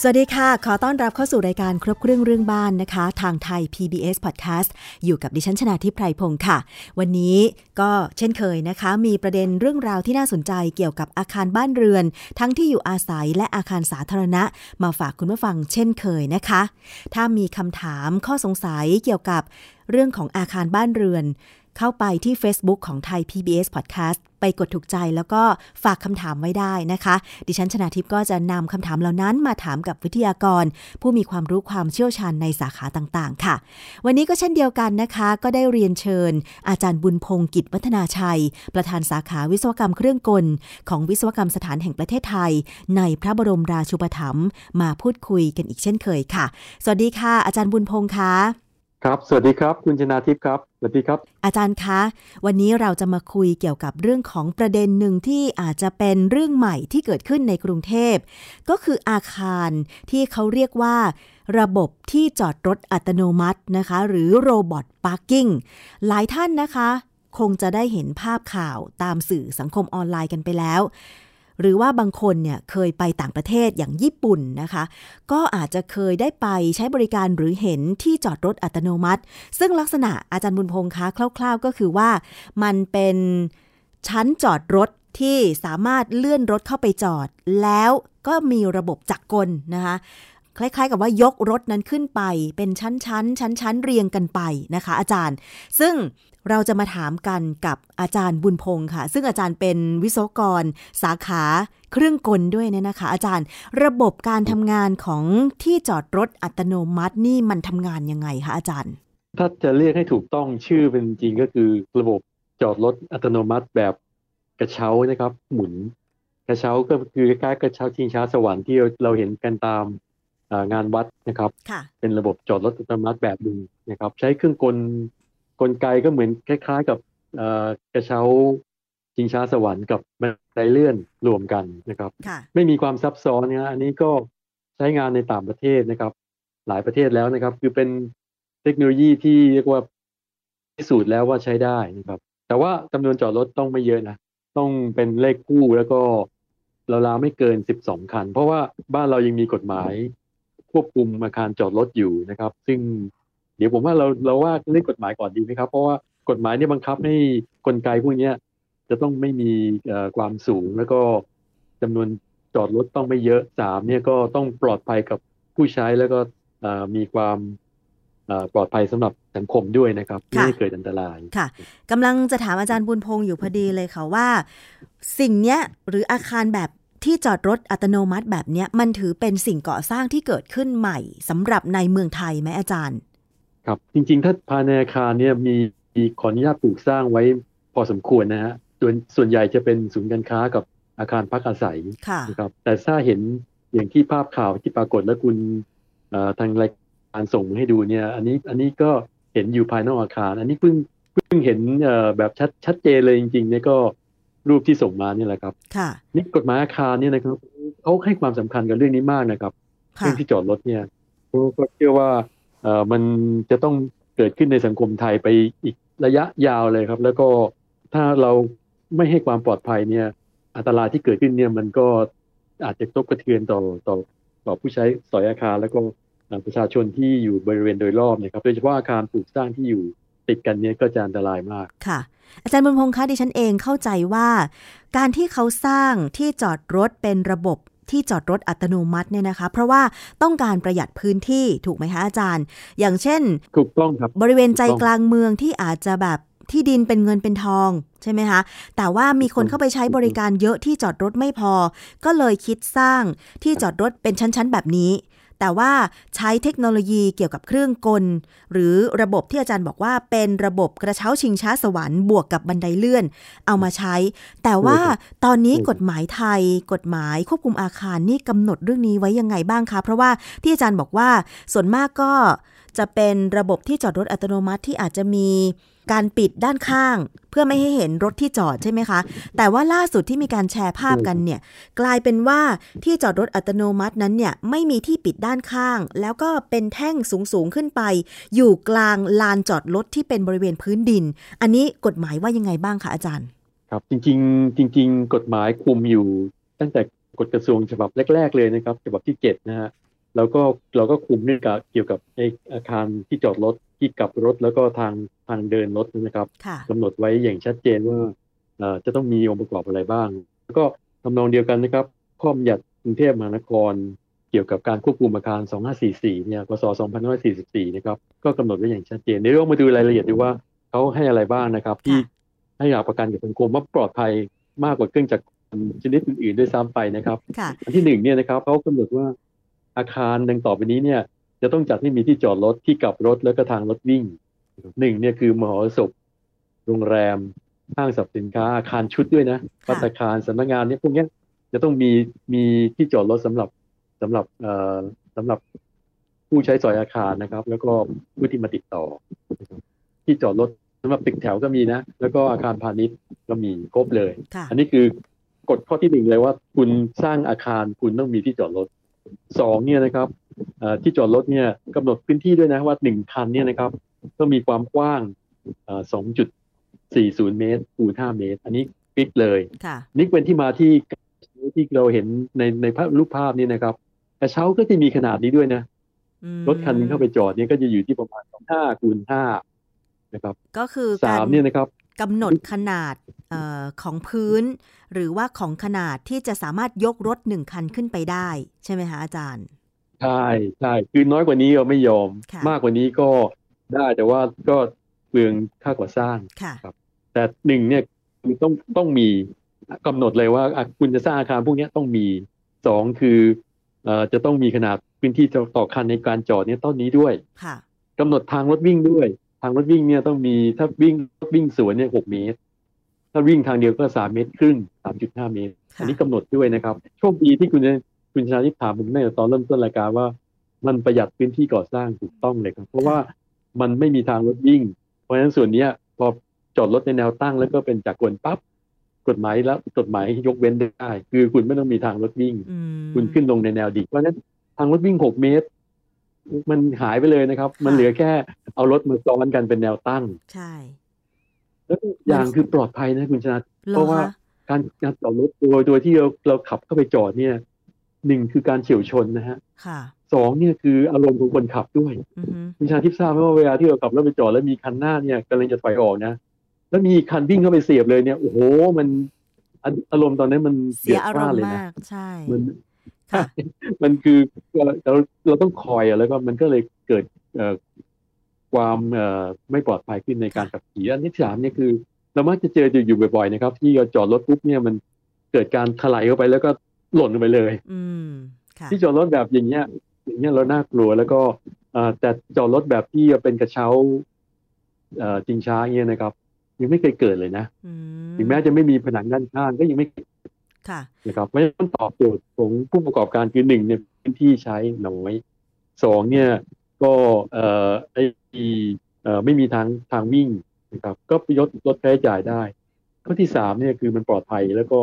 สวัสดีค่ะ ขอต้อนรับเข้าสู่รายการครบเครื่องเรื่องบ้านนะคะ ทางไทย PBS Podcast อยู่กับดิฉันชนาทิพไพรพงศ์ค่ะ วันนี้ก็เช่นเคยนะคะ มีประเด็นเรื่องราวที่น่าสนใจเกี่ยวกับอาคารบ้านเรือน ทั้งที่อยู่อาศัยและอาคารสาธารณะ มาฝากคุณผู้ฟังเช่นเคยนะคะ ถ้ามีคำถามข้อสงสัยเกี่ยวกับเรื่องของอาคารบ้านเรือน เข้าไปที่ Facebook ของไทย PBS Podcast ไปกดถูกใจแล้วก็ฝากคำถามไว้ได้นะคะ ดิฉันชนาทิพย์ก็จะนำคำถามเหล่านั้นมาถามกับวิทยากร ผู้มีความรู้ความเชี่ยวชาญในสาขาต่างๆ ค่ะ วันนี้ก็เช่นเดียวกันนะคะ ก็ได้เรียนเชิญ อาจารย์บุญพงศ์กิจวัฒนาชัย ประธานสาขาวิศวกรรมเครื่องกล ของวิศวกรรมสถานแห่งประเทศไทย ในพระบรมราชูปถัมภ์มาพูดคุยกันอีกเช่นเคยค่ะ สวัสดีค่ะ อาจารย์บุญพงศ์ค่ะ ครับ สวัสดีครับ คุณชนาทิพย์ครับ สวัสดีครับ อาจารย์คะ วันนี้เราจะมาคุยเกี่ยวกับเรื่องของประเด็นหนึ่งที่อาจจะเป็นเรื่องใหม่ที่เกิดขึ้นในกรุงเทพ ก็คืออาคารที่เขาเรียกว่า ระบบที่จอดรถอัตโนมัตินะคะ หรือ robot parking หลายท่านนะคะ คงจะได้เห็นภาพข่าวตามสื่อสังคมออนไลน์กันไปแล้ว หรือว่าบางคนเนี่ยเคยไปต่างประเทศอย่างญี่ปุ่นนะคะ ก็อาจจะเคยได้ไปใช้บริการหรือเห็นที่จอดรถอัตโนมัติ ซึ่งลักษณะอาจารย์บุญพงษ์คะคร่าว ๆ ก็คือว่ามันเป็นชั้นจอดรถที่สามารถเลื่อนรถเข้าไปจอด แล้วก็มีระบบจักรกลนะคะ คล้ายๆ กับว่ายกรถนั้นขึ้นไป เป็นชั้นๆ ชั้นๆ เรียงกันไปนะคะ อาจารย์ ซึ่งเราจะมาถามกันกับอาจารย์บุญพงศ์ค่ะ ซึ่งอาจารย์เป็นวิศวกร สาขาเครื่องกลด้วยเนี่ยนะคะ อาจารย์ระบบการทำงานของที่จอดรถอัตโนมัตินี่มันทำงานยังไงคะอาจารย์ ถ้าจะเรียกให้ถูกต้องชื่อเป็นจริงก็คือระบบจอดรถอัตโนมัติแบบกระเช้านะครับ หมุนกระเช้าก็คือคล้ายๆกระเช้าชิงช้าสวรรค์ที่เราเห็นกันตาม งานวัดนะครับ เป็นระบบจอดรถอัตโนมัติแบบหนึ่งนะครับ ใช้เครื่องกลกลไกก็เหมือนคล้าย ๆ กับกระเช้าชิงช้าสวรรค์กับบันไดเลื่อนรวมกันนะครับ ไม่มีความซับซ้อนนะอันนี้ก็ใช้งานในต่างประเทศนะครับ หลายประเทศแล้วนะครับ คือเป็นเทคโนโลยีที่เรียกว่าพิสูจน์แล้วว่าใช้ได้นะครับ แต่ว่าจำนวนจอดรถต้องไม่เยอะนะต้องเป็นเลขคู่แล้วก็ราวๆไม่เกินสิบสองคัน เพราะว่าบ้านเรายังมีกฎหมาย ควบคุมอาคารจอดรถอยู่นะครับ ซึ่งเดี๋ยวผมว่าเราเราว่าเรื่องกฎหมายก่อนดีไหมครับ เพราะว่ากฎหมายเนี่ยบังคับให้กลไกพวกนี้จะต้องไม่มีความสูงแล้วก็จำนวนจอดรถต้องไม่เยอะสามเนี่ยก็ต้องปลอดภัยกับผู้ใช้แล้วก็มีความปลอดภัยสำหรับสังคมด้วยนะครับไม่ให้เกิดอันตรายค่ะกำลังจะถามอาจารย์บุญพงศ์อยู่พอดีเลยค่ะว่า สิ่งเนี้ยหรืออาคารแบบ ที่จอดรถอัตโนมัติแบบเนี้ยมันถือเป็นสิ่งก่อสร้างที่เกิดขึ้นใหม่สำหรับในเมืองไทยไหมอาจารย์ ครับจริง ๆ ถ้าภายในอาคารเนี่ยมีขออนุญาตปลูกสร้างไว้พอสมควรนะฮะส่วนส่วนใหญ่จะเป็นศูนย์การค้ากับอาคารพักอาศัยนะครับ แต่ถ้าเห็นอย่างที่ภาพข่าวที่ปรากฏแล้วคุณทางรายการส่งให้ดูเนี่ย อันนี้อันนี้ก็เห็นอยู่ภายนอกอาคาร อันนี้เพิ่งเพิ่งเห็นแบบชัดชัดเจนเลยจริงๆเนี่ยก็ รูปที่ส่งมานี่แหละครับนี่กฎหมายอาคารเนี่ยนะครับเขาให้ความสำคัญกับเรื่องนี้มากนะครับเรื่องที่จอดรถเนี่ยก็เชื่อว่าเอ่อมันจะต้องเกิดขึ้นในสังคมไทยไปอีกระยะยาวเลยครับ แล้วก็ถ้าเราไม่ให้ความปลอดภัยเนี่ยอันตรายที่เกิดขึ้นเนี่ยมันก็อาจจะตกกระเทือนต่อต่อต่อผู้ใช้สอยอาคาร แล้วก็ประชาชนที่อยู่บริเวณโดยรอบเนี่ยครับโดยเฉพาะอาคารปลูกสร้างที่อยู่ติดกันเนี่ยก็จะอันตรายมากค่ะ อาจารย์บุญพงษ์คะดิฉันเองเข้าใจว่า การที่เขาสร้างที่จอดรถเป็นระบบที่จอดรถอัตโนมัติเนี่ยนะคะ เพราะว่าต้องการประหยัดพื้นที่ถูกไหมคะอาจารย์ อย่างเช่น ถูกต้องครับ บริเวณใจกลางเมืองที่อาจจะแบบที่ดินเป็นเงินเป็นทองใช่ไหมคะ แต่ว่ามีคนเข้าไปใช้บริการเยอะที่จอดรถไม่พอ ก็เลยคิดสร้างที่จอดรถเป็นชั้น ๆ แบบนี้ แต่ว่าใช้เทคโนโลยีเกี่ยวกับเครื่องกล หรือระบบที่อาจารย์บอกว่าเป็นระบบกระเช้าชิงช้าสวรรค์บวกกับบันไดเลื่อน เอามาใช้ แต่ว่าตอนนี้กฎหมายไทย กฎหมายควบคุมอาคารนี่กำหนดเรื่องนี้ไว้ยังไงบ้างคะ เพราะว่าที่อาจารย์บอกว่าส่วนมากก็จะเป็นระบบที่จอดรถอัตโนมัติที่อาจจะมี การปิดด้านข้าง เพื่อไม่ให้เห็นรถที่จอดใช่ไหมคะ แต่ว่าล่าสุดที่มีการแชร์ภาพกันเนี่ย กลายเป็นว่าที่จอดรถอัตโนมัตินั้นเนี่ยไม่มีที่ปิดด้านข้าง แล้วก็เป็นแท่งสูงๆขึ้นไป อยู่กลางลานจอดรถที่เป็นบริเวณพื้นดิน อันนี้กฎหมายว่ายังไงบ้างคะอาจารย์ ครับจริงๆ จริง ๆ กฎหมายคุมอยู่ ตั้งแต่กฎกระทรวงฉบับแรก ๆ เลยนะครับฉบับที่เจ็ดนะฮะแล้วก็เราก็คุมเรื่องเกี่ยวกับอาคารที่จอดรถ ที่กลับรถแล้วก็ทางทางเดินรถนะครับค่ะกำหนดไว้อย่างชัดเจนว่าเอ่อจะต้องมีองค์ประกอบอะไรบ้าง แล้วก็ทำนองเดียวกันนะครับข้อบัญญัติกรุงเทพมหานคร เกี่ยวกับการควบคุมอาคาร 2544 เนี่ยพศ2544 นะครับ ก็กำหนดไว้อย่างชัดเจนในเรื่องมาดูรายละเอียดดูว่าเขาให้อะไรบ้างนะครับ ที่ให้หลักประกันกับสังคมว่าปลอดภัยมากกว่าเครื่องจักรกลชนิดอื่นๆด้วยซ้ำไปนะครับค่ะอันที่หนึ่งเนี่ยนะครับเขากำหนดว่าอาคารดังต่อไปนี้เนี่ย จะต้องจัดให้มีที่จอดรถที่กลับรถแล้วก็ทางรถวิ่งหนึ่งเนี่ยคือมหรสพโรงแรมห้างสรรพสินค้าอาคารชุดด้วยนะพัตตาคารสำนักงานเนี่ยพวกเนี้ยจะต้องมีมีที่จอดรถสำหรับสำหรับเอ่อสำหรับผู้ใช้สอยอาคารนะครับ แล้วก็ผู้ที่มาติดต่อนะครับที่จอดรถสำหรับตึกแถวก็มีนะ แล้วก็อาคารพาณิชย์ก็มีครบเลยค่ะอันนี้คือกฎข้อที่หนึ่งเลยว่า คุณสร้างอาคารคุณต้องมีที่จอดรถสองเนี่ยนะครับเอ่อ ที่จอดรถเนี่ยกำหนดพื้นที่ด้วยนะว่าหนึ่งคันเนี่ยนะครับต้องมีความกว้างสองจุดสี่ศูนย์เมตรคูณห้าเมตร อันนี้ฟิกเลยค่ะนี่เป็นที่มาที่ที่เราเห็นในในภาพรูปภาพนี้นะครับกระเช้าก็จะมีขนาดนี้ด้วยนะอืมรถคันหนึงเข้าไปจอดเนี่ยก็จะอยู่ที่ประมาณห้าคูณห้านะครับ ก็คือสากามรเนี่ยนะครับกำหนดขนาดเออของพื้น หรือว่าของขนาดที่จะสามารถยกรถหนึ่งคันขึ้นไปได้ ใช่ไหมคะอาจารย์ ใช่ใช่คือน้อยกว่านี้เราไม่ยอมค่ะมากกว่านี้ก็ได้แต่ว่าก็เปลืองค่าก่อสร้างค่ะแต่หนึ่งเนี่ยคือต้องต้องมีกำหนดเลยว่าอะคุณจะสร้างอาคารพวกเนี้ยต้องมีสองคือเอ่อจะต้องมีขนาดพื้นที่ต่อคันในการจอดเนี่ยต้นนี้ด้วยค่ะกำหนดทางรถวิ่งด้วย ทางรถวิ่งเนี่ยต้องมีถ้าวิ่งรถวิ่งสวนเนี่ยหกเมตร ถ้าวิ่งทางเดียวก็สามเมตรครึ่งสามจุดห้าเมตรค่ะอันนี้กำหนดด้วยนะครับ โชคดีที่คุณ คุณชนาทิพย์ถามผมตั้งแต่ตอนเริ่มต้นรายการว่า มันประหยัดพื้นที่ก่อสร้างถูกต้องเลยครับ เพราะว่ามันไม่มีทางรถวิ่ง เพราะฉะนั้นส่วนเนี้ยพอจอดรถในแนวตั้งแล้วก็เป็นจากกลปั๊บกฎหมายแล้วกฎหมายยกเว้นได้ คือคุณไม่ต้องมีทางรถวิ่งอืมคุณขึ้นลงในแนวดิ่งเพราะฉะนั้นทางรถวิ่งหกเมตร มันหายไปเลยนะครับ มันเหลือแค่เอารถมาซ้อนกันเป็นแนวตั้ง ใช่ แล้วก็อย่างคือปลอดภัยนะคุณชนะหอเพราะว่าคการการจอดรถโดยโดยที่เราเราขับเข้าไปจอดเนี่ย หนึ่งคือการเฉียวชนนะฮะค่ะสองเนี่ยคืออารมณ์ของคนขับด้วยอือฮึคุณชาทิพย์ทราบไหมว่าเวลาที่เราขับรถไปจอดแล้วมีคันหน้าเนี่ยกำลังจะถอยออกนะ แล้วมีคันวิ่งเข้าไปเสียบเลยเนี่ยโอ้โหมันออารมณ์ตอนนั้นมันเสียอารพล่มณ์เลยนะมากใช่มันค่ะมันคือเราเราเราต้องคอยอะแล้วก็มันก็เลยเกิดเอ่อความเอ่อไม่ปลอดภัยขึ้นในการขับขี่อันที่สามเนี่ยคือ เรามักจะเจออยู่บ่อยๆนะครับ ที่เราจอดรถปุ๊บเนี่ยมันเกิดการถลายเข้าไปแล้วก็ หล่นลงไปเลย อืมค่ะที่จอดรถแบบอย่างเงี้ย อย่างเงี้ยเราน่ากลัวแล้วก็เอ่อแต่จอดรถแบบที่เป็นกระเช้าเอ่อจริงช้าเงี้ยนะครับ ยังไม่เคยเกิดเลยนะอืถึงแม้จะไม่มีผนังด้านข้างก็ยังไม่ค่ะนะครับเพราะฉะนั้นตอบโจทย์ของผู้ประกอบการคือหนึ่งเนี่ยพื้นที่ใช้น้อยสองเนี่ยก็เอ่อไอเอ่อไม่มีทางทางวิ่งนะครับ ก็ลดลดค่าใช้จ่ายได้ ข้อที่สามเนี่ยคือมันปลอดภัยแล้วก็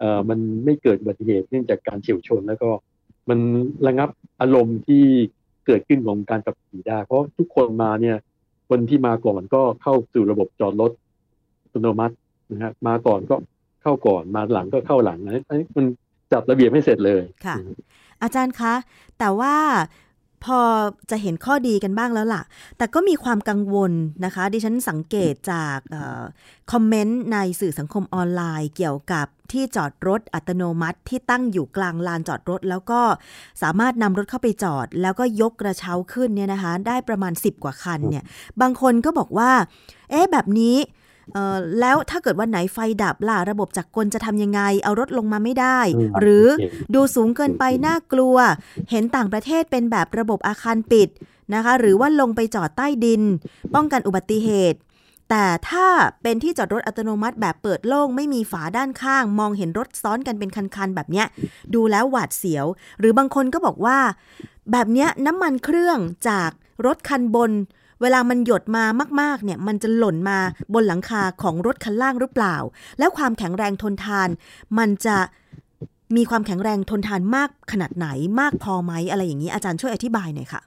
เอ่อมันไม่เกิดอุบัติเหตุเนื่องจากการเฉียวชน แล้วก็มันระงับอารมณ์ที่เกิดขึ้นของการขับขี่ได้ เพราะทุกคนมาเนี่ย คนที่มาก่อนก็เข้าสู่ระบบจอดรถอัตโนมัตินะฮะมาก่อนก็เข้าก่อนมาหลังก็เข้าหลังอันนี้อันนี้มันจัดระเบียบให้เสร็จเลยค่ะ อาจารย์คะ แต่ว่า พอจะเห็นข้อดีกันบ้างแล้วล่ะ แต่ก็มีความกังวลนะคะ ดิฉันสังเกตจากออคอมเมนต์ในสื่อสังคมออนไลน์ เกี่ยวกับที่จอดรถอัตโนมัติที่ตั้งอยู่กลางลานจอดรถ แล้วก็สามารถนำรถเข้าไปจอด แล้วก็ยกกระเช้าขึ้นเนี่ยนะคะ ได้ประมาณ 10 กว่าคันเนี่ย บางคนก็บอกว่า เอ๊ะแบบนี้ แล้วถ้าเกิดวันไหนไฟดับล่ะระบบจักรกลจะทำยังไง เอารถลงมาไม่ได้อืมหรือโอเคดูสูงเกินไปน่ากลัว เห็นต่างประเทศเป็นแบบระบบอาคารปิดนะคะ หรือว่าลงไปจอดใต้ดิน ป้องกันอุบัติเหตุ แต่ถ้าเป็นที่จอดรถอัตโนมัติแบบเปิดโล่งไม่มีฝาด้านข้าง มองเห็นรถซ้อนกันเป็นคันๆแบบเนี้ย ดูแล้วหวาดเสียว หรือบางคนก็บอกว่า แบบเนี้ยน้ำมันเครื่องจากรถคันบน เวลามันหยดมามากๆเนี่ยมันจะหล่นมาบนหลังคาของรถคันล่างหรือเปล่า แล้วความแข็งแรงทนทาน มันจะมีความแข็งแรงทนทานมากขนาดไหนมากพอไหมอะไรอย่างนี้อาจารย์ช่วยอธิบายหน่อยค่ะ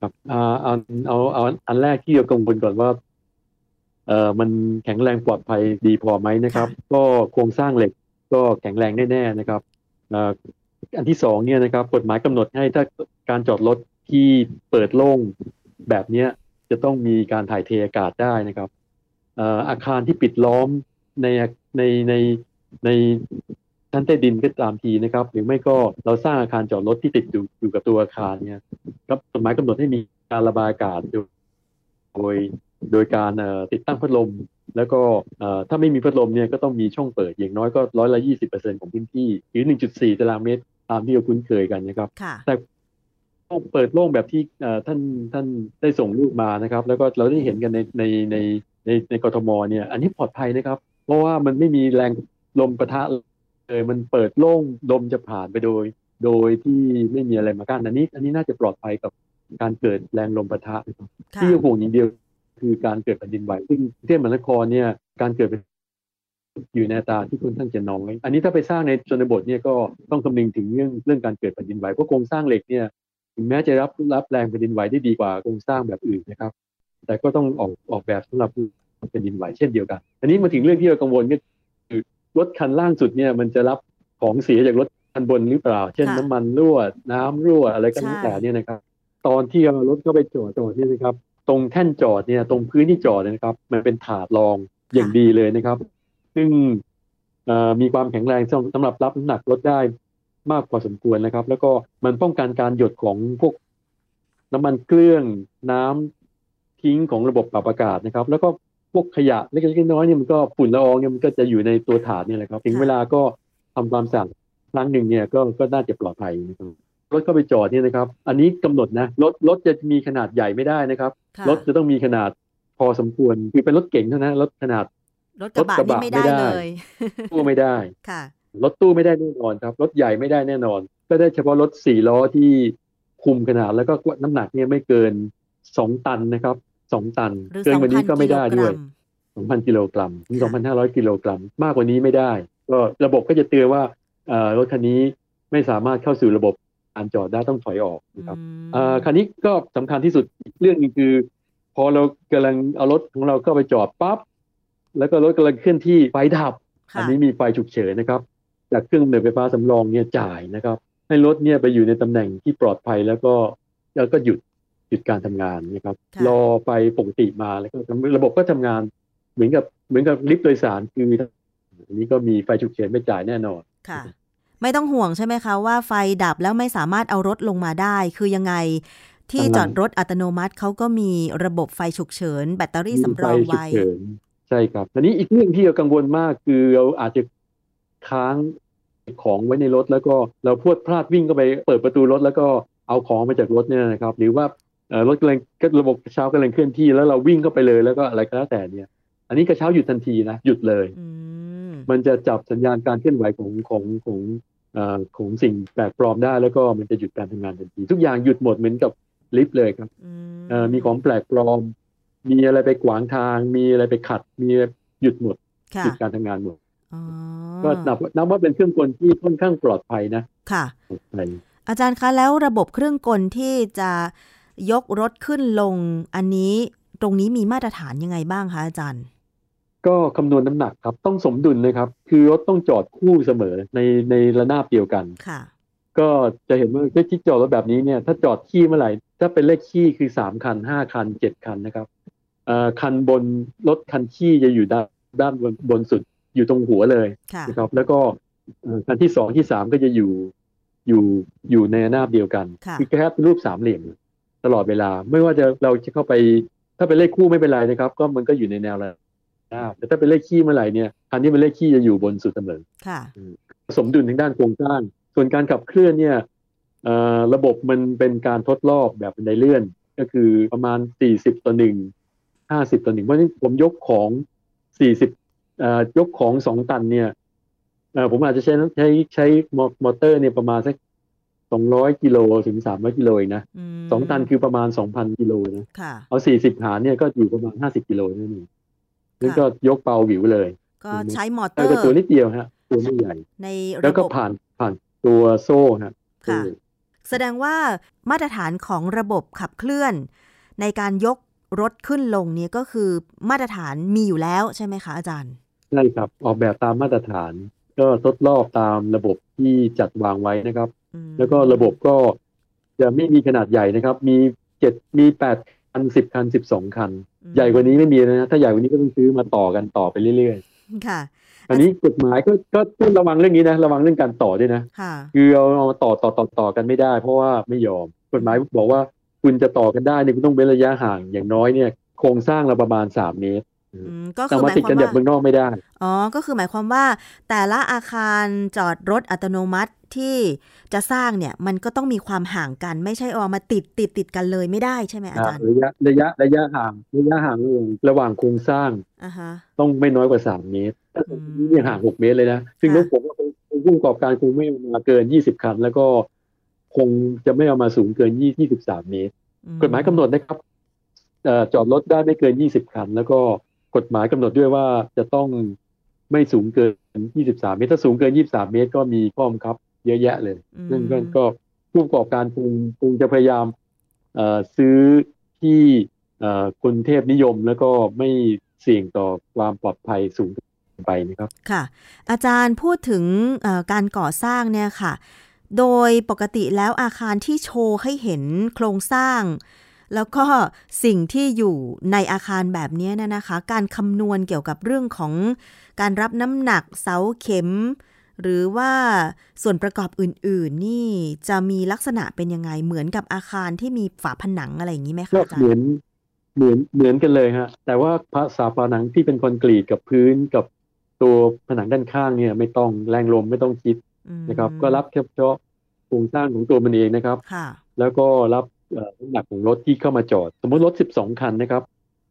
ครับอ่าเอาเอาเอาอันแรกที่เรากังวลก่อนว่าเอ่อมันแข็งแรงปลอดภัยดีพอไหมนะครับ ก็โครงสร้างเหล็กก็แข็งแรงแน่ๆนะครับอ่าอันที่สองเนี่ยนะครับ กฎหมายกำหนดให้ถ้าการจอดรถที่เปิดโล่ง แบบเนี้ยจะต้องมีการถ่ายเทอากาศได้นะครับเอ่ออาคารที่ปิดล้อมในในในในชั้นใต้ดินก็ตามทีนะครับ หรือไม่ก็เราสร้างอาคารจอดรถที่ติดอยู่อยู่กับตัวอาคารเนี่ยครับกฎหมายกำหนดให้มีการระบายอากาศโดยโดยโดยการเอ่อติดตั้งพัดลม แล้วก็เอ่อถ้าไม่มีพัดลมเนี่ยก็ต้องมีช่องเปิดอย่างน้อยก็ร้อยละยี่สิบเปอร์เซ็นของพื้นที่หรือหนึ่งจุดสี่ตารางเมตรตามที่เราคุ้นเคยกันนะครับค่ะ เปิดโล่งแบบที่เอ่อท่านท่านได้ส่งรูปมานะครับ แล้วก็เราได้เห็นกันในในในในในกทมเนี่ย อันนี้ปลอดภัยนะครับ เพราะว่ามันไม่มีแรงลมปะทะเลยมันเปิดโล่งลมจะผ่านไปโดย โดยที่ไม่มีอะไรมากั้นอันนี้ อันนี้น่าจะปลอดภัยกับการเกิดแรงลมปะทะนะครับค่ะที่ห่วงอย่างเดียวคือการเกิดแผ่นดินไหวซึ่งกรุงเทพมหานครเนี่ยการเกิดเป็นอยู่ในอัตราที่ค่อนข้างจะน้อยอันนี้ถ้าไปสร้างในชนบทเนี่ยก็ต้องคำนึงถึงเรื่องเรื่องการเกิดแผ่นดินไหวเพราะโครงสร้างเหล็กเนี่ย ถึงแม้จะรับรับแรงแผ่นดินไหวได้ดีกว่าโครงสร้างแบบอื่นนะครับ แต่ก็ต้องออกออกแบบสำหรับแผ่นดินไหวเช่นเดียวกัน อันนี้มาถึงเรื่องที่เรากังวลก็คือรถคันล่างสุดเนี่ยมันจะรับของเสียจากรถคันบนหรือเปล่า เช่นค่ะน้ำมันรั่ว น้ำรั่วอะไรก็ใช่แล้วแต่เนี่ยนะครับ ตอนที่เอารถเข้าไปจอดจอดเนี่ยนะครับ ตรงแท่นจอดเนี่ยตรงพื้นที่จอดเนยนะครับ มันเป็นถาดรองอย่างดีเลยนะครับ ซึ่งเอ่อมีความแข็งแรงสำสำหรับรับน้ำหนักรถได้ มากพอสมควรนะครับ แล้วก็มันป้องกันการหยดของพวกน้ำมันเครื่องน้ำทิ้งของระบบปรับอากาศนะครับ แล้วก็พวกขยะเล็กๆน้อยๆเนี่ยมันก็ฝุ่นละอองเนี่ยมันก็จะอยู่ในตัวถาดเนี่ยแหละครับ ถึงค่ะเวลาก็ทำความสะอาดครั้งหนึ่งเนี่ยก็ก็น่าจะปลอดภัยนะครับรถเข้าไปจอดเนี่ยนะครับ อันนี้กำหนดนะรถรถจะมีขนาดใหญ่ไม่ได้นะครับค่ะรถจะต้องมีขนาดพอสมควรคือเป็นรถเก๋งเท่านั้นรถขนาดรถกระบะรถกระบะนี่ไม่ได้ไม่ได้เลยตู้ไม่ได้ค่ะ รถตู้ไม่ได้แน่นอนครับ รถใหญ่ไม่ได้แน่นอน ก็ได้เฉพาะรถสี่ล้อที่คุมขนาดแล้วก็น้ำหนักเนี่ยไม่เกินสองตันนะครับสองตันหรือเกินกว่านี้ก็ไม่ได้ด้วย2,000สองพันกิโลกรัมถึงค่ะสองพันห้าร้อยกิโลกรัม มากกว่านี้ไม่ได้ ก็ระบบก็จะเตือนว่าเอ่อรถคันนี้ไม่สามารถเข้าสู่ระบบการจอดได้ต้องถอยออกนะครับอืมเอ่อคันนี้ก็สำคัญที่สุดอีกเรื่องหนึงคือ พอเรากำลังเอารถของเราเข้าไปจอดปั๊บแล้วก็รถกำลังเคลื่อนที่ไฟดับค่ะอันนี้มีไฟฉุกเฉินนะครับ จากเครื่องกำเนิดไฟฟ้าสำรองเนี่ยจ่ายนะครับ ให้รถเนี่ยไปอยู่ในตำแหน่งที่ปลอดภัยแล้วก็แล้วก็หยุดหยุดการทำงานนะครับค่ะรอไฟปกติมาแล้วก็ระบบก็ทำงาน เหมือนกับเหมือนกับลิฟต์โดยสารคืออันนี้ก็มีไฟฉุกเฉินไม่จ่ายแน่นอนค่ะ ไม่ต้องห่วงใช่ไหมคะว่าไฟดับแล้วไม่สามารถเอารถลงมาได้ คือยังไงที่กำลังจอดรถอัตโนมัติเขาก็มีระบบไฟฉุกเฉิน แบตเตอรี่มีสำรองฟฉุกไว้เฉินใช่ครับอันนี้อีกเรื่องที่เรากังวลมากคือเราอาจจะ ค้างของไว้ในรถแล้วก็เราพรวดพลาดวิ่งเข้าไปเปิดประตูรถ แล้วก็เอาของมาจากรถเนี่ยนะครับ หรือว่าเอ่อรถกำลังก็ระบบกระเช้ากำลังเคลื่อนที่แล้วเราวิ่งเข้าไปเลยแล้วก็อะไรก็แล้วแต่เนี่ย อันนี้กระเช้าหยุดทันทีนะหยุดเลยอืมมันจะจับสัญญาณการเคลื่อนไหวของของของเอ่อของสิ่งแปลกปลอมได้แล้วก็มันจะหยุดการทำงานทันที ทุกอย่างหยุดหมดเหมือนกับลิฟต์เลยครับอืมเอ่อมีของแปลกปลอม มีอะไรไปขวางทาง มีอะไรไปขัด มีหยุดหมดค่ะหยุดการทำงานหมดอ๋อ ก็นับนับว่าเป็นเครื่องกลที่ค่อนข้างปลอดภัยนะ ค่ะปลอดภัยอาจารย์คะแล้วระบบเครื่องกลที่จะยกรถขึ้นลงอันนี้ตรงนี้มีมาตรฐานยังไงบ้างคะอาจารย์ ก็คำนวณน้ำหนักครับ ต้องสมดุลนะครับ คือรถต้องจอดคู่เสมอในในระนาบเดียวกันค่ะ ก็จะเห็นว่าที่จอดรถแบบนี้เนี่ยถ้าจอดขี้เมื่อไหร่ ถ้าเป็นเลขขี้คือสามคันห้าคันเจ็ดคันนะครับเอ่อคันบนรถคันขี้จะอยู่ด้านด้านบนบนสุด อยู่ตรงหัวเลยค่ะนะครับ แล้วก็เอ่อคันที่สองที่สามก็จะอยู่อยู่อยู่ในระนาบเดียวกันค่ะอแค่เป็นรูปสามเหลี่ยมตลอดเวลา ไม่ว่าจะเราจะเข้าไป ถ้าเป็นเลขคู่ไม่เป็นไรนะครับ ก็มันก็อยู่ในแนวระนาบแต่ถ้าเป็นเลขขี้เมื่อไหร่เนี่ยคันที่เป็นเลขขี้จะอยู่บนสุดเสมอค่ะสมดุลทางด้านโครงสร้างส่วนการขับเคลื่อนเนี่ยเอ่อระบบมันเป็นการทดรอบแบบบันไดเลื่อน ก็คือประมาณ 40 ต่อหนึ่ง50 ต่อหนึ่งเพราะฉะนั้นผมยกของ 40เอ่อ ยกของ2ตันเนี่ยเอ่อผมอาจจะใช้ใช้ใช้มอมอเตอร์เนี่ยประมาณสัก200กิโลถึง300กิโลเองนะมสองตันคือประมาณ2,000กิโลนะค่ะเอา40หารเนี่ยก็อยู่ประมาณ50กิโลนั่นเองนั่นก็ยกเปาหวิวเลย ก็ใช้มอเตแต่อร์ก็ตัวนิดเดียวฮะ ตัวไม่ใหญ่ ในแล้วระก็บบผ่านผ่านตัวโซ่ฮะค่ะโซ่แสดงว่ามาตรฐานของระบบขับเคลื่อน ในการยกรถขึ้นลงเนี่ยก็คือมาตรฐานมีอยู่แล้วใช่ไหมคะอาจารย์ ใช่ครับ ออกแบบตามมาตรฐาน ก็ทดลองตามระบบที่จัดวางไว้นะครับอืมแล้วก็ระบบก็จะไม่มีขนาดใหญ่นะครับ มีเจ็ดมีแปดคันสิบคันสิบสองคันอืมใหญ่กว่านี้ไม่มีนะ ถ้าใหญ่กว่านี้ก็ต้องซื้อมาต่อกันต่อไปเรื่อยค่ะๆอันนี้กฎหมายก็ก็ต้องระวังเรื่องนี้นะ ระวังเรื่องการต่อด้วยนะค่ะคือเอาเอามาต่อต่อต่อต่อกันไม่ได้ เพราะว่าไม่ยอม กฎหมายบอกว่าคุณจะต่อกันได้เนี่ยคุณต้องเว้นระยะห่างอย่างน้อยเนี่ย โครงสร้างเราประมาณสามเมตรอืมก็ แต่คือหายมามติดควากัมนแบบว่าเมืองนอกไม่ได้ อ๋อ ก็คือหมายความว่า แต่ละอาคารจอดรถอัตโนมัติที่จะสร้างเนี่ย มันก็ต้องมีความห่างกัน ไม่ใช่เอามาติดติดติดกันเลยไม่ได้ใช่ไหมอาจารย์ ระยะระยะระยะห่างระยะห่างระหว่างระหว่างโครงสร้างอ่าฮะต้องไม่น้อยกว่าสามเมตรอืมนี่ห่างหกเมตรเลยนะ ซึ่งค่ะต้องผมว่าคงผู้ประกอบการคงไม่เอามาเกินยี่สิบคัน แล้วก็คงจะไม่เอามาสูงเกินยี่ยี่สิบสามเมตร กฎหมายกำหนดนะครับเอ่อจอดรถได้ไม่เกินยี่สิบคัน แล้วก็ กฎหมายกำหนดด้วยว่าจะต้องไม่สูงเกินยี่สิบสามเมตร ถ้าสูงเกินยี่สิบสามเมตร ก็มีข้อบังคับ เยอะแยะเลยอืมซึ่งก็ก็ผู้ประกอบการคงคงจะพยายามเอ่อซื้อที่เอ่อคนเทพนิยมแล้วก็ไม่เสี่ยงต่อความปลอดภัยสูงเกินไปนะครับ ค่ะ อาจารย์พูดถึงเอ่อการก่อสร้างเนี่ยค่ะ โดยปกติแล้วอาคารที่โชว์ให้เห็นโครงสร้าง แล้วก็สิ่งที่อยู่ในอาคารแบบนี้เนยนะคะ การคำนวณเกี่ยวกับเรื่องของการรับน้ำหนักเสาเข็ม หรือว่าส่วนประกอบอื่น ๆ นี่จะมีลักษณะเป็นยังไงเหมือนกับอาคารที่มีฝาผนังอะไรอย่างนี้ไหมคะก็อาจารเหมือย์นเหมือนเหมือนกันเลยฮะแต่ว่าภาษาผนังที่เป็นคอนกรีตกับพื้นกับตัวผนังด้านข้างเนี่ย ไม่ต้องแรงลมไม่ต้องคิดอืมนะครับ ก็รับแค่เฉพาะโครงสร้างของตัวมันเองนะครับค่ะแล้วก็รับเอ่อ น้ำหนักของรถที่เข้ามาจอด สมมติรถ 12 คันนะครับ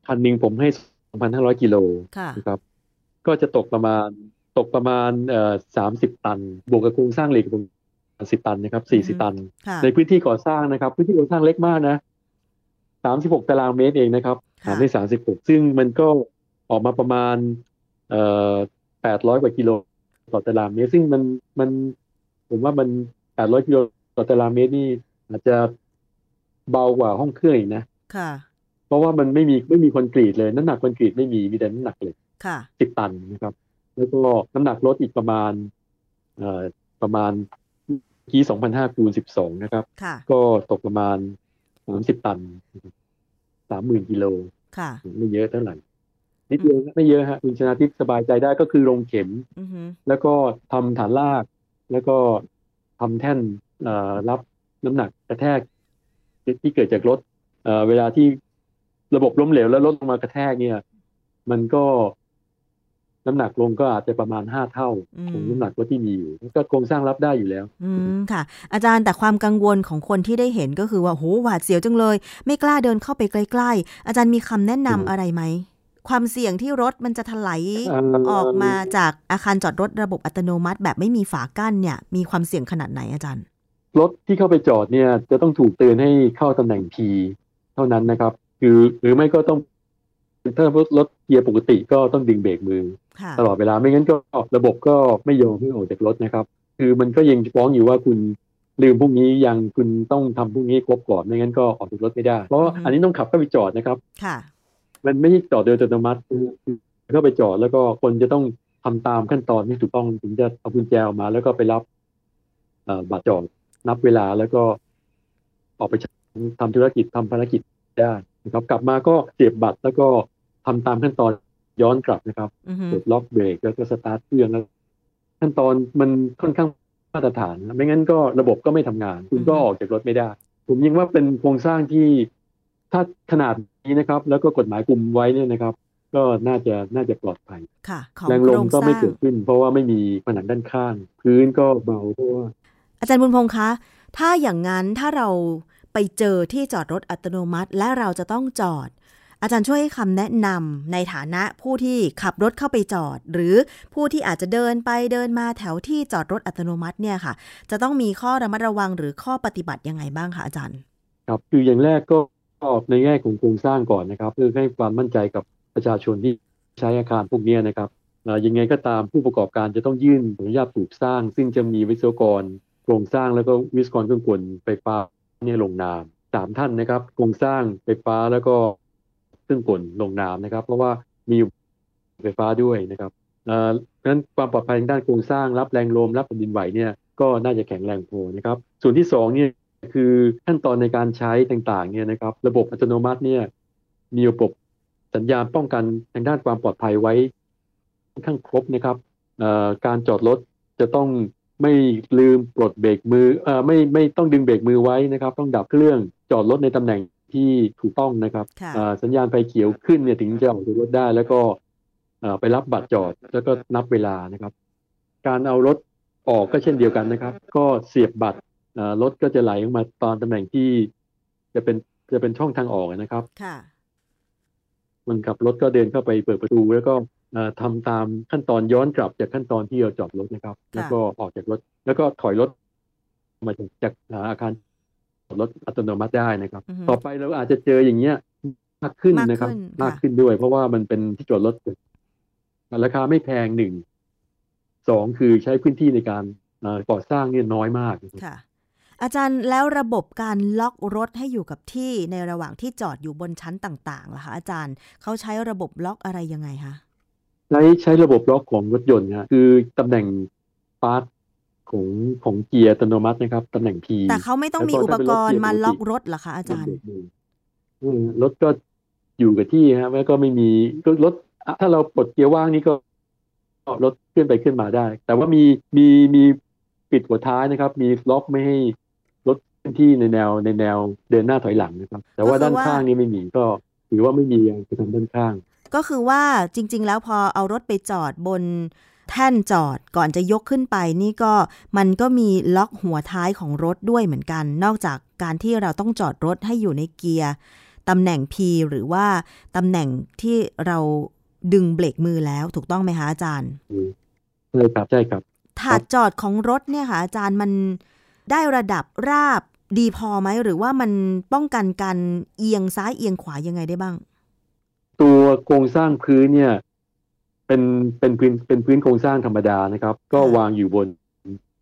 คันหนึ่งผมให้ 2,500 กิโลค่ะนะครับ ก็จะตกประมาณตกประมาณเอ่อ30ตัน บวกกับโครงสร้างเหล็กประมาณ10ตันนะครับอือฮึ40ตันค่ะในพื้นที่ก่อสร้างนะครับ พื้นที่ก่อสร้างเล็กมากนะ36ตารางเมตรเองนะครับค่ะหารได้36ซึ่งมันก็ออกมาประมาณเอ่อ800กว่ากิโลต่อตารางเมตร ซึ่งมันมันผมว่ามัน800กิโลต่อตารางเมตรนี่อาจจะ เบากว่าห้องเครื่องอีกนะค่ะ เพราะว่ามันไม่มีไม่มีคอนกรีตเลยน้ำหนักคอนกรีตไม่มีมีแต่น้ำหนักเหล็กค่ะ10ตันนะครับ แล้วก็น้ำหนักรถอีกประมาณเอ่อประมาณกี่2,500คูณ12นะครับค่ะก็ตกประมาณสามสิบตันสามหมื่นกิโลค่ะไม่เยอะเท่าไหร่นิดเดียวนะไม่เยอะฮะคุณชนะทิพย์สบายใจได้ก็คือลงเข็มอือฮึแล้วก็ทำฐานลาก แล้วก็ทำแท่นเอ่อรับน้ำหนักกระแทก ที่เกิดจากรถเอ่อเวลาที่ระบบล้มเหลวแล้วรถลงมากระแทกเนี่ย มันก็น้ำหนักลงก็อาจจะประมาณห้าเท่าอืมของน้ำหนักรถที่มีอยู่แล้วก็โครงสร้างรับได้อยู่แล้ว อืมค่ะ อาจารย์แต่ความกังวลของคนที่ได้เห็นก็คือว่าโหหวาดเสียวจังเลย ไม่กล้าเดินเข้าไปใกล้ๆ อาจารย์มีคำแนะนำอืมอะไรไหม ความเสี่ยงที่รถมันจะถลายเอ่อออกมาจากอาคารจอดรถระบบอัตโนมัติ แบบไม่มีฝากั้นเนี่ย มีความเสี่ยงขนาดไหนอาจารย์ รถที่เข้าไปจอดเนี่ยจะต้องถูกเตือนให้เข้าตำแหน่ง P เท่านั้นนะครับ คือหรือไม่ก็ต้องถ้ารถเกียร์ปกติก็ต้องดึงเบรกมือค่ะตลอดเวลาไม่งั้นก็ระบบก็ไม่ยอมให้ออกจากรถนะครับ คือมันก็ยังฟ้องอยู่ว่าคุณลืมพวกนี้ยังคุณต้องทำพวกนี้ครบก่อนไม่งั้นก็ออกจากรถไม่ได้ เพราะว่าอันนี้ต้องขับเข้าไปจอดนะครับค่ะมันไม่ใช่จอดโดยอัตโนมัติคือเข้าไปจอดแล้วก็คนจะต้องทำตามขั้นตอนที่ถูกต้องถึงจะเอากุญแจออกมา แล้วก็ไปรับเอ่อบัตรจอด นับเวลาแล้วก็ออกไปทำธุรกิจทำภารกิจได้นะครับ กลับมาก็เสียบบัตรแล้วก็ทำตามขั้นตอนย้อนกลับนะครับอือฮึกดล็อกเบรกแล้วก็สตาร์ทเครื่องแล้วขั้นตอนมันค่อนข้างมาตรฐานนะไม่งั้นก็ระบบก็ไม่ทำงาน คุณก็ออกจากรถไม่ได้ ผมยังว่าเป็นโครงสร้างที่ถ้าขนาดนี้นะครับ แล้วก็กฎหมายกลุ่มไว้เนี่ยนะครับ ก็น่าจะน่าจะปลอดภัยค่ะของแรงลโครมงก็สไม่ร้างเกิดขึ้น เพราะว่าไม่มีผนังด้านข้าง พื้นก็เบาเพราะว่า อาจารย์บุญพงษ์คะ ถ้าอย่างนั้นถ้าเราไปเจอที่จอดรถอัตโนมัติ และเราจะต้องจอด อาจารย์ช่วยให้คำแนะนำในฐานะผู้ที่ขับรถเข้าไปจอด หรือผู้ที่อาจจะเดินไปเดินมาแถวที่จอดรถอัตโนมัติเนี่ยค่ะ จะต้องมีข้อระมัดระวังหรือข้อปฏิบัติยังไงบ้างคะอาจารย์ ครับคืออย่างแรกก็ในแง่ของโครงสร้างก่อนนะครับ เพื่อให้ความมั่นใจกับประชาชนที่ใช้อาคารพวกนี้นะครับยังไงก็ตามผู้ประกอบการจะต้องยื่นอนุญาตปลูกสร้าง ซึ่งจะมีวิศวกร โครงสร้างแล้วก็วิศวกรเครื่องกลไฟฟ้าเนี่ยลงนามสามท่านนะครับ โครงสร้างไฟฟ้าแล้วก็เครื่องกลลงนามนะครับ เพราะว่ามีไฟฟ้าด้วยนะครับเพราะฉะนั้นความปลอดภัยทางด้านโครงสร้างรับแรงลมรับแผ่นดินไหวเนี่ยก็น่าจะแข็งแรงพอนะครับ ส่วนที่สองเนี่ยคือขั้นตอนในการใช้ต่างๆเนี่ยนะครับ ระบบอัตโนมัติเนี่ยมีระบบสัญญาณป้องกันทางด้านความปลอดภัยไว้ค่อนข้างครบนะครับการจอดรถจะต้อง ไม่ลืมปลดเบรกมือเอ่อไม่ไม่ต้องดึงเบรกมือไว้นะครับ ต้องดับเครื่องจอดรถในตำแหน่งที่ถูกต้องนะครับสัญญาณไฟเขียวขึ้นเนี่ยถึงจะออกจากรถได้ แล้วก็ไปรับบัตรจอดแล้วก็นับเวลานะครับ การเอารถออกก็เช่นเดียวกันนะครับ ก็เสียบบัตรรถก็จะไหลออกมาตอนตำแหน่งที่ จะเป็นจะเป็นช่องทางออกนะครับค่ะมันขับรถก็เดินเข้าไปเปิดประตูแล้วก็ ทำตามขั้นตอนย้อนกลับจากขั้นตอนที่เราจอดรถนะครับ แล้วก็ออกจากรถ แล้วก็ถอยรถมาจากอาคารจอดรถอัตโนมัติได้นะครับ ต่อไปเราอาจจะเจออย่างเงี้ยมากขึ้นนะครับ มากขึ้นด้วย เพราะว่ามันเป็นที่จอดรถราคาไม่แพงหนึ่งสองคือใช้พื้นที่ในการก่อสร้างเนี่ยน้อยมากค่ะอาจารย์แล้วระบบการล็อกรถให้อยู่กับที่ในระหว่างที่จอดอยู่บนชั้นต่างๆล่ะคะอาจารย์เขาใช้ระบบล็อกอะไรยังไงคะ ใช้ใช้ระบบล็อกของรถยนต์ฮะคือตำแหน่ง park ของของเกียร์อัตโนมัตินะครับตำแหน่ง P แต่เขาไม่ต้องมีอุปกรณ์มาล็อกรถเหรอคะอาจารย์รถก็อยู่กับที่ฮะแล้วก็ไม่มีรถถ้าเราปลดเกียร์ว่างนี่ก็รถขึ้นไปขึ้นมาได้ แต่ว่ามีมีมีปิดหัวท้ายนะครับ มีล็อกไม่ให้รถที่ในแนวในแนวเดินหน้าถอยหลังนะครับ แต่ว่าด้านข้างนี่ไม่มีก็ถือว่าไม่มีจะทำด้านข้าง ก็คือว่าจริง ๆ แล้วพอเอารถไปจอดบนแท่นจอดก่อนจะยกขึ้นไปนี่ก็มันก็มีล็อกหัวท้ายของรถด้วยเหมือนกัน นอกจากการที่เราต้องจอดรถให้อยู่ในเกียร์ตำแหน่ง P หรือว่าตำแหน่งที่เราดึงเบรกมือแล้วถูกต้องไหมคะอาจารย์ใช่ครับใช่ครับถาดจอดของรถเนี่ยค่ะอาจารย์มันได้ระดับราบดีพอไหมหรือว่ามันป้องกันการเอียงซ้ายเอียงขวายังไงได้บ้าง ตัวโครงสร้างพื้นเนี่ย เป็นเป็นพื้นเป็นพื้นโครงสร้างธรรมดานะครับ ก็วางอยู่บน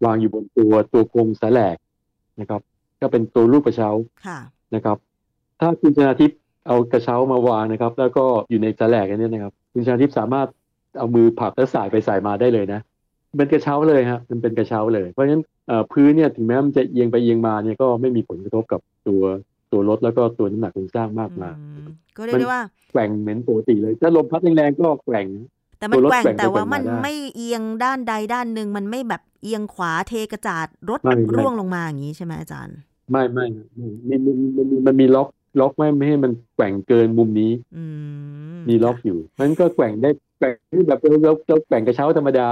วางอยู่บนตัวตัวโครงสแลกนะครับ ก็เป็นตัวรูปกระเช้านะครับ ถ้าคุณชนาทิพย์เอากระเช้ามาวางนะครับ แล้วก็อยู่ในสแลกอันนี้นะครับ คุณชนาทิพย์สามารถเอามือผลักและสายไปสายมาได้เลยนะเป็นกระเช้าเลยครับมันเป็นกระเช้าเลย เพราะฉะนั้นพื้นเนี่ยถึงแม้มันจะเอียงไปเอียงมาเนี่ยก็ไม่มีผลกระทบกับตัว ตัวรถแล้วก็ตัวน้ำหนักโครงสร้างมากมายก็เรียกได้ว่าแกว่งเหมือนปกติเลย ถ้าลมพัดแรงๆก็แกว่ง แต่มันแกว่งแต่ว่ามันไม่เอียงด้านใดด้านหนึ่งมันไม่แบบเอียงขวาเทกระจาดรถร่วงลงมาอย่างนี้ใช่ไหมอาจารย์ ไม่ไม่มันมันมันมีล็อกล็อกไม่ไม่ให้มันแกว่งเกินมุมนี้ มีล็อกอยู่มันก็แกว่งได้ แบ่งแบบเราเราแบ่งกระเช้าธรรมดา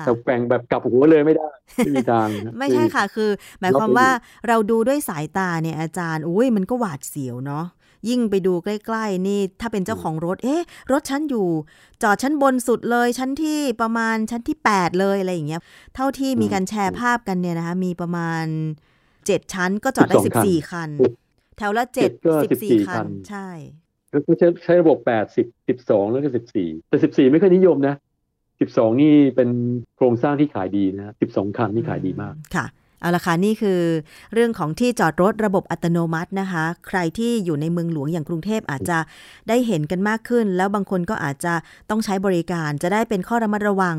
แต่แบ่งแบบกลับหัวเลยไม่ได้ไม่มีทางไม่ใช่ค่ะคือ หมายความว่าเราดูด้วยสายตาเนี่ยอาจารย์อุ้ยมันก็หวาดเสียวเนาะยิ่งไปดูใกล้ๆนี่ถ้าเป็นเจ้าของรถ เอ๊ะ รถชั้นอยู่ จอดชั้นบนสุดเลย ชั้นที่ประมาณชั้นที่ 8 เลยอะไรอย่างเงี้ยเท่าที่มีการแชร์ภาพกันเนี่ยนะคะมีประมาณ 7 ชั้นก็จอดได้ 14 คัน แถวละ7 14 คัน ใช่ ก็ใช้ใช้ระบบแปดสิบสิบสองแล้วก็สิบสี่แต่สิบสี่ไม่ค่อยนิยมนะสิบสองนี่เป็นโครงสร้างที่ขายดีนะสิบสองคันนี่ขายดีมากค่ะเอาละค่ะนี่คือเรื่องของที่จอดรถระบบอัตโนมัตินะคะ ใครที่อยู่ในเมืองหลวงอย่างกรุงเทพอาจจะได้เห็นกันมากขึ้น แล้วบางคนก็อาจจะต้องใช้บริการจะได้เป็นข้อระมัดระวัง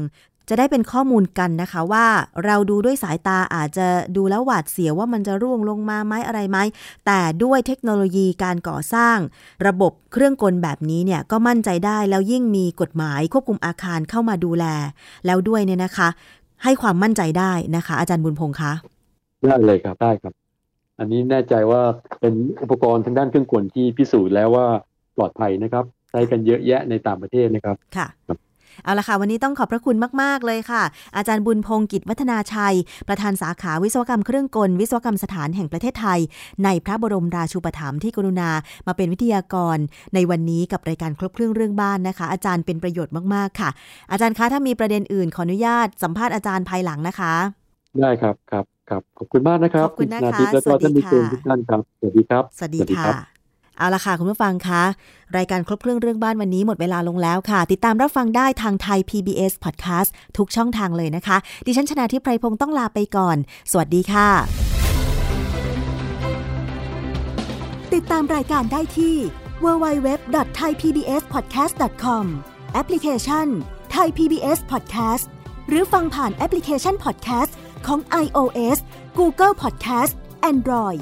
จะได้เป็นข้อมูลกันนะคะว่าเราดูด้วยสายตาอาจจะดูแล้วหวาดเสียวว่ามันจะร่วงลงมาไหมอะไรไหม แต่ด้วยเทคโนโลยีการก่อสร้าง ระบบเครื่องกลแบบนี้เนี่ยก็มั่นใจได้แล้วยิ่งมีกฎหมายควบคุมอาคารเข้ามาดูแล แล้วด้วยเนี่ยนะคะ ให้ความมั่นใจได้นะคะ อาจารย์บุญพงษ์คะได้เลยครับได้ครับ อันนี้แน่ใจว่าเป็นอุปกรณ์ทางด้านเครื่องกลที่พิสูจน์แล้วว่าปลอดภัยนะครับ ใช้กันเยอะแยะในต่างประเทศนะครับค่ะ เอาละค่ะวันนี้ต้องขอบพระคุณมากๆเลยค่ะ อาจารย์บุญพงศ์กิจวัฒนาชัย ประธานสาขาวิศวกรรมเครื่องกล วิศวกรรมสถานแห่งประเทศไทย ในพระบรมราชูปถัมภ์ที่กรุณามาเป็นวิทยากร ในวันนี้กับรายการครบเครื่องเรื่องบ้านนะคะ อาจารย์เป็นประโยชน์มากๆค่ะ อาจารย์คะถ้ามีประเด็นอื่นขออนุญาตสัมภาษณ์อาจารย์ภายหลังนะคะ ได้ครับครับครับขอบคุณมากนะครับขอบคุณนะคะณาทิพย์แล้วก็สวัสดีท่านผู้ชมค่ะทุกท่านครับสวัสดีครับ สวัสดีสวัสดีค่ะครับ เอาละค่ะคุณผู้ฟังคะรายการครบเครื่องเรื่องบ้านวันนี้หมดเวลาลงแล้วค่ะ ติดตามรับฟังได้ทางไทย PBS Podcast ทุกช่องทางเลยนะคะ ดิฉันชนะทิพไพรพงศ์ต้องลาไปก่อน สวัสดีค่ะ ติดตามรายการได้ที่ www.thaipbspodcast.com แอปพลิเคชัน Thai PBS Podcast หรือฟังผ่านแอปพลิเคชัน Podcast ของ iOS Google Podcast Android